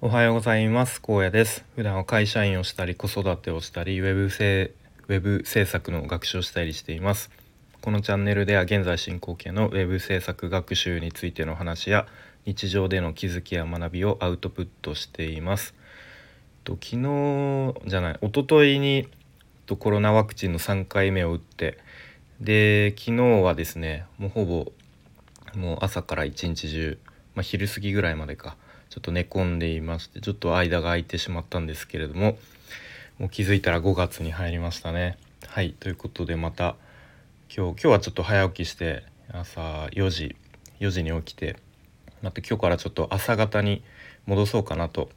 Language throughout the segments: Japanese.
おはようございます。高野です。普段は会社員をしたり子育てをしたりウェブ制ウェブ制作の学習をしたりしています。このチャンネルでは現在進行形のウェブ制作学習についての話や日常での気づきや学びをアウトプットしています。と昨日じゃない一昨日にとコロナワクチンの3回目を打ってで昨日はですねもうほぼもう朝から一日中、まあ、昼過ぎぐらいまでかちょっと寝込んでいましてちょっと間が空いてしまったんですけれどももう気づいたら5月に入りましたね。はいということでまた今日今日はちょっと早起きして朝4時4時に起きてまた今日からちょっと朝方に戻そうかなと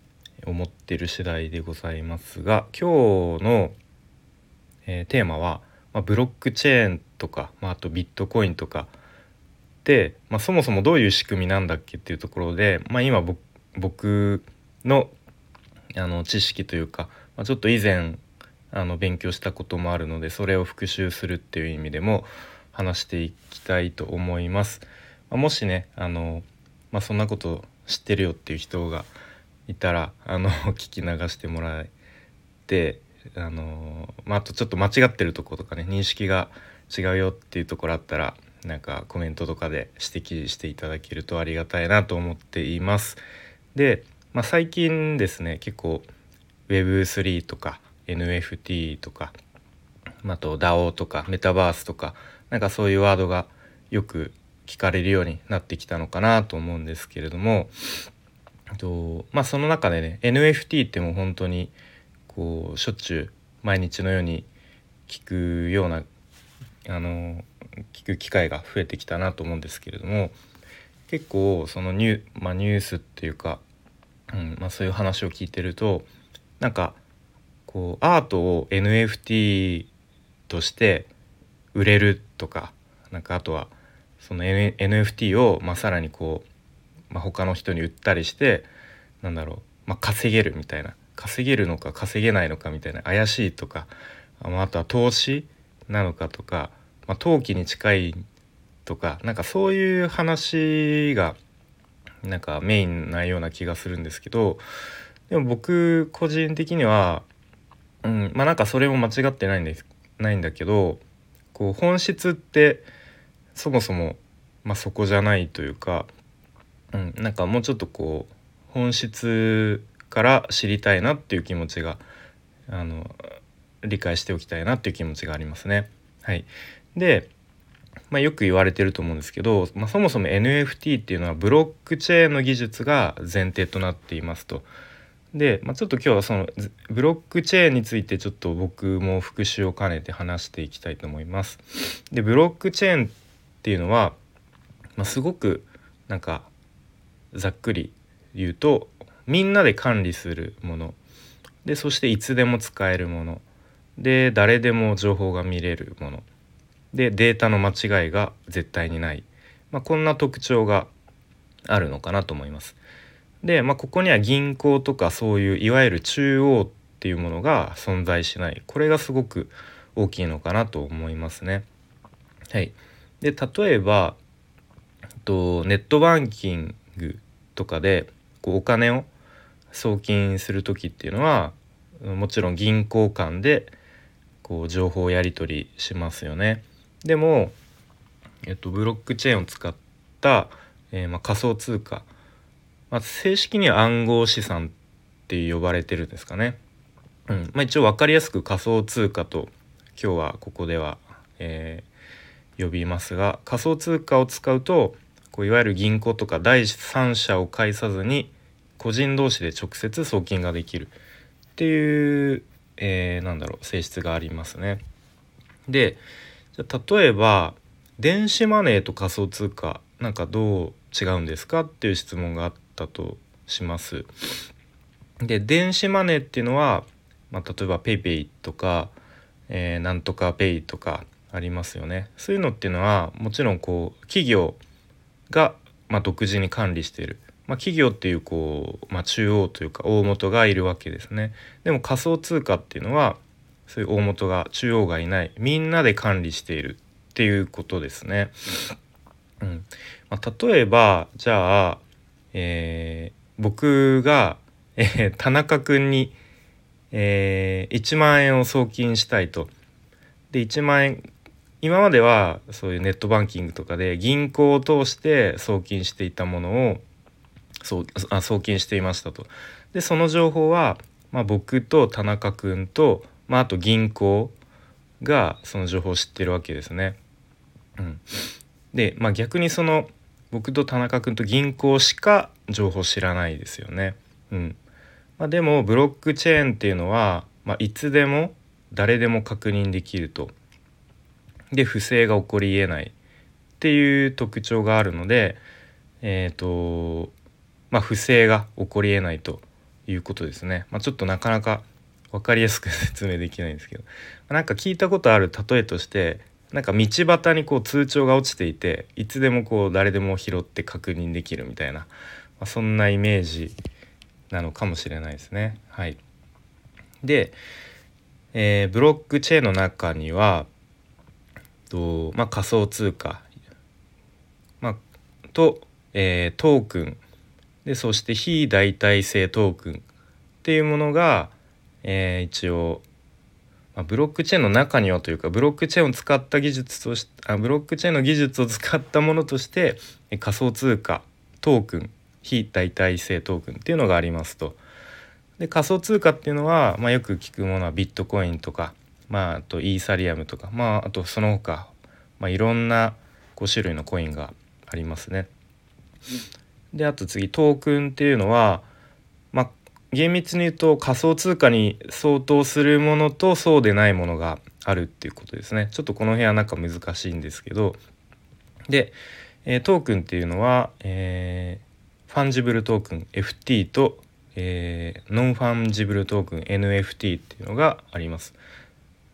思ってる次第でございますが今日の、えー、テーマは、まあ、ブロックチェーンとか、まあ、あとビットコインとかで、まあ、そもそもどういう仕組みなんだっけっていうところで、まあ、今僕僕のあの知識というか、まあ、ちょっと以前あの勉強したこともあるのでそれを復習するっていう意味でも話していきたいと思います。まあ、もしねあの、まあ、そんなこと知ってるよっていう人がいたらあの 聞き流してもらえてあの、まあ、あとちょっと間違ってるとことかね認識が違うよっていうところあったらなんかコメントとかで指摘していただけるとありがたいなと思っています。で、まあ、最近ですね結構 Web3 とか NFT とかあと DAO とかメタバースとかなんかそういうワードがよく聞かれるようになってきたのかなと思うんですけれどもとまあその中でね NFT ってもう本当にこうしょっちゅう毎日のように聞くようなあの聞く機会が増えてきたなと思うんですけれども結構そのニュ,、まあ、ニュースっていうか、うんまあ、そういう話を聞いてるとなんかこうアートを NFT として売れるとかなんかあとはその、NFT を、まあ、さらにこう、まあ、他の人に売ったりしてなんだろう、まあ、稼げるみたいな稼げるのか稼げないのかみたいな怪しいとかあとは投資なのかとか、まあ、投機に近いとかなんかそういう話がなんかメインなような気がするんですけどでも僕個人的には、うん、まあなんかそれも間違ってないんですないんだけどこう本質ってそもそも、まあ、そこじゃないというか、うん、なんかもうちょっとこう本質から知りたいなっていう気持ちがあの理解しておきたいなっていう気持ちがありますね。はい、でまあ、よく言われてると思うんですけど、まあ、そもそも NFT っていうのはブロックチェーンの技術が前提となっていますと。で、まあ、ちょっと今日はそのブロックチェーンについてちょっと僕も復習を兼ねて話していきたいと思います。でブロックチェーンっていうのは、まあ、すごくなんかざっくり言うとみんなで管理するものでそしていつでも使えるもので誰でも情報が見れるものでデータの間違いが絶対にない、まあ、こんな特徴があるのかなと思います。で、まあ、ここには銀行とかそういういわゆる中央っていうものが存在しないこれがすごく大きいのかなと思いますね。はい、で例えばとネットバンキングとかでこうお金を送金する時っていうのはもちろん銀行間でこう情報やり取りしますよね。でも、えっと、ブロックチェーンを使った、えー、まあ、仮想通貨、まあ、正式には暗号資産って呼ばれてるんですかね。うんまあ、一応分かりやすく仮想通貨と今日はここでは、えー、呼びますが仮想通貨を使うとこういわゆる銀行とか第三者を介さずに個人同士で直接送金ができるっていう、えー、なんだろう性質がありますね。で、じゃ例えば電子マネーと仮想通貨なんかどう違うんですかっていう質問があったとします。で電子マネーっていうのは、まあ、例えば PayPay とか、えー、なんとか Pay とかありますよね。そういうのっていうのはもちろんこう企業が、まあ、独自に管理している、まあ、企業っていうこう、まあ、中央というか大元がいるわけですね。でも仮想通貨っていうのはそういう大元が中央がいないみんなで管理しているっていうことですね。うんまあ、例えばじゃあ、えー、僕がえー、田中君に、えー、1万円を送金したいと。で1万円今まではそういうネットバンキングとかで銀行を通して送金していたものをそうあ送金していましたと。でその情報は、まあ、僕と田中君と、まあ、あと銀行がその情報を知ってるわけですね。うん、で、まあ、逆にその僕と田中君と銀行しか情報知らないですよね。うんまあ、でもブロックチェーンっていうのは、まあ、いつでも誰でも確認できると。で不正が起こりえないっていう特徴があるのでえっ、ー、とまあ不正が起こりえないということですね。まあ、ちょっとなかなか分かりやすく説明できないんですけど。なんか聞いたことある例えとしてなんか道端にこう通帳が落ちていていつでもこう誰でも拾って確認できるみたいな、まあ、そんなイメージなのかもしれないですね。はい、で、えー、ブロックチェーンの中にはと、まあ、仮想通貨、まあ、と、えー、トークン。でそして非代替性トークンっていうものが、えー、一応、まあ、ブロックチェーンの中にはというかブロックチェーンを使った技術としあブロックチェーンの技術を使ったものとして仮想通貨トークン非代替性トークンっていうのがありますと。で仮想通貨っていうのは、まあ、よく聞くものはビットコインとか、まあ、あとイーサリアムとか、まあ、あとその他、まあ、いろんな5種類のコインがありますね。であと次トークンっていうのは、まあ、厳密に言うと仮想通貨に相当するものとそうでないものがあるっていうことですね。ちょっとこの辺はなんか難しいんですけどで、えー、トークンっていうのは、えーファンジブルトークン FT と、えー、ノンファンジブルトークン NFT っていうのがあります。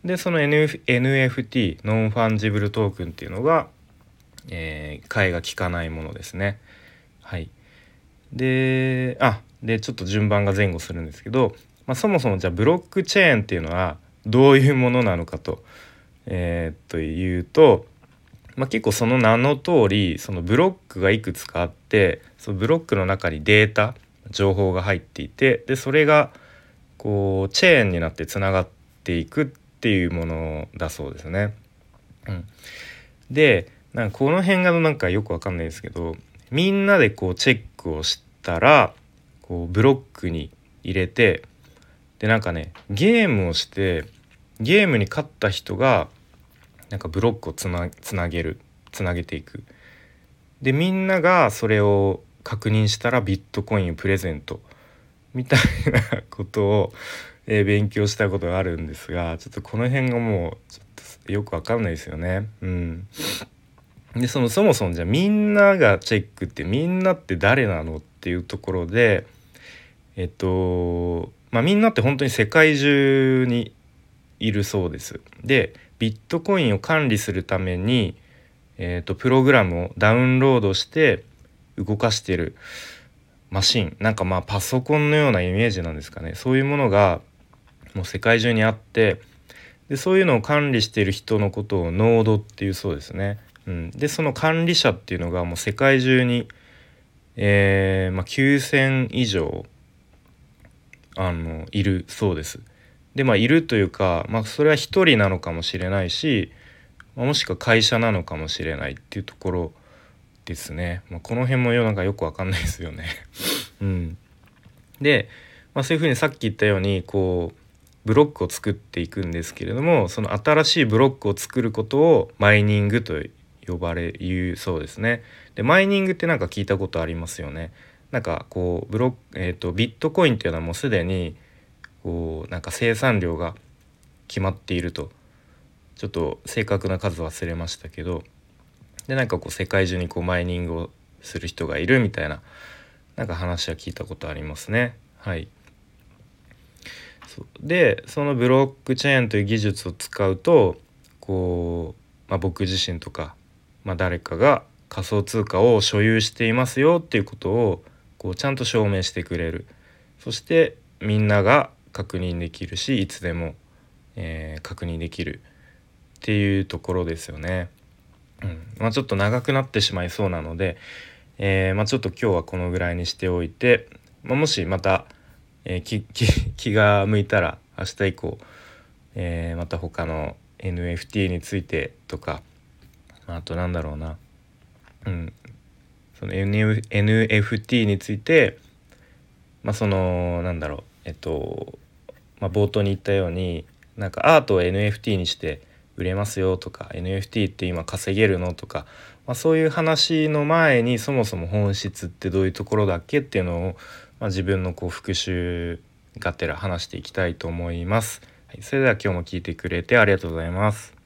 でその、NF、NFT ノンファンジブルトークンっていうのが、えー、替えが利かないものですね。はい。であでちょっと順番が前後するんですけど、まあ、そもそもじゃあブロックチェーンっていうのはどういうものなのかと,、えー、というと、まあ、結構その名の通りそのブロックがいくつかあってそのブロックの中にデータ情報が入っていてでそれがこうチェーンになってつながっていくっていうものだそうですね。うん、でなんかこの辺がなんかよくわかんないですけどみんなでこうチェックをしたらこうブロックに入れてでなんかねゲームをしてゲームに勝った人がなんかブロックをつなつなげるつなげていく。でみんながそれを確認したらビットコインをプレゼント。みたいなことを、えー、勉強したことがあるんですがちょっとこの辺がもうちょっとよくわかんないですよね。うん、でそのそもそもじゃあみんながチェックってみんなって誰なのっていうところでえっとまあみんなって本当に世界中にいるそうです。でビットコインを管理するために、えーと、プログラムをダウンロードして動かしてるマシンなんかまあパソコンのようなイメージなんですかねそういうものがもう世界中にあってでそういうのを管理している人のことをノードっていうそうですね。うん、でその管理者っていうのがもう世界中に、えーまあ、9,000以上あのいるそうです。でまあいるというか、まあ、それは一人なのかもしれないしまもしくは会社なのかもしれないっていうところですね、まあ、この辺もなんかよくわかんないですよね うん、で、まあ、そういうふうにさっき言ったようにこうブロックを作っていくんですけれどもその新しいブロックを作ることをマイニングと呼ばれ言うそうですね。でマイニングって何か聞いたことありますよね。なんかこうブロ、えーとビットコインっていうのはもうすでにこうなんか生産量が決まっていると。ちょっと正確な数忘れましたけど。でなんかこう世界中にこうマイニングをする人がいるみたいななんか話は聞いたことありますね。はい。でそのブロックチェーンという技術を使うとこう、まあ、僕自身とか、まあ、誰かが仮想通貨を所有していますよっていうことをこうちゃんと証明してくれる。そしてみんなが確認できるしいつでも、えー、確認できるっていうところですよね。うん。まあ、ちょっと長くなってしまいそうなので、えー、まあ、ちょっと今日はこのぐらいにしておいて、まあ、もしまたえー、気が向いたら明日以降、え、また他の NFT についてとかあとなんだろうな。うん。その NFT についてまあそのなんだろうえっと、まあ、冒頭に言ったようになんかアートを NFT にして売れますよとか NFT って今稼げるのとか、まあ、そういう話の前にそもそも本質ってどういうところだっけっていうのを、まあ、自分のこう復習がてら話していきたいと思います。はい、それでは今日も聞いてくれてありがとうございます。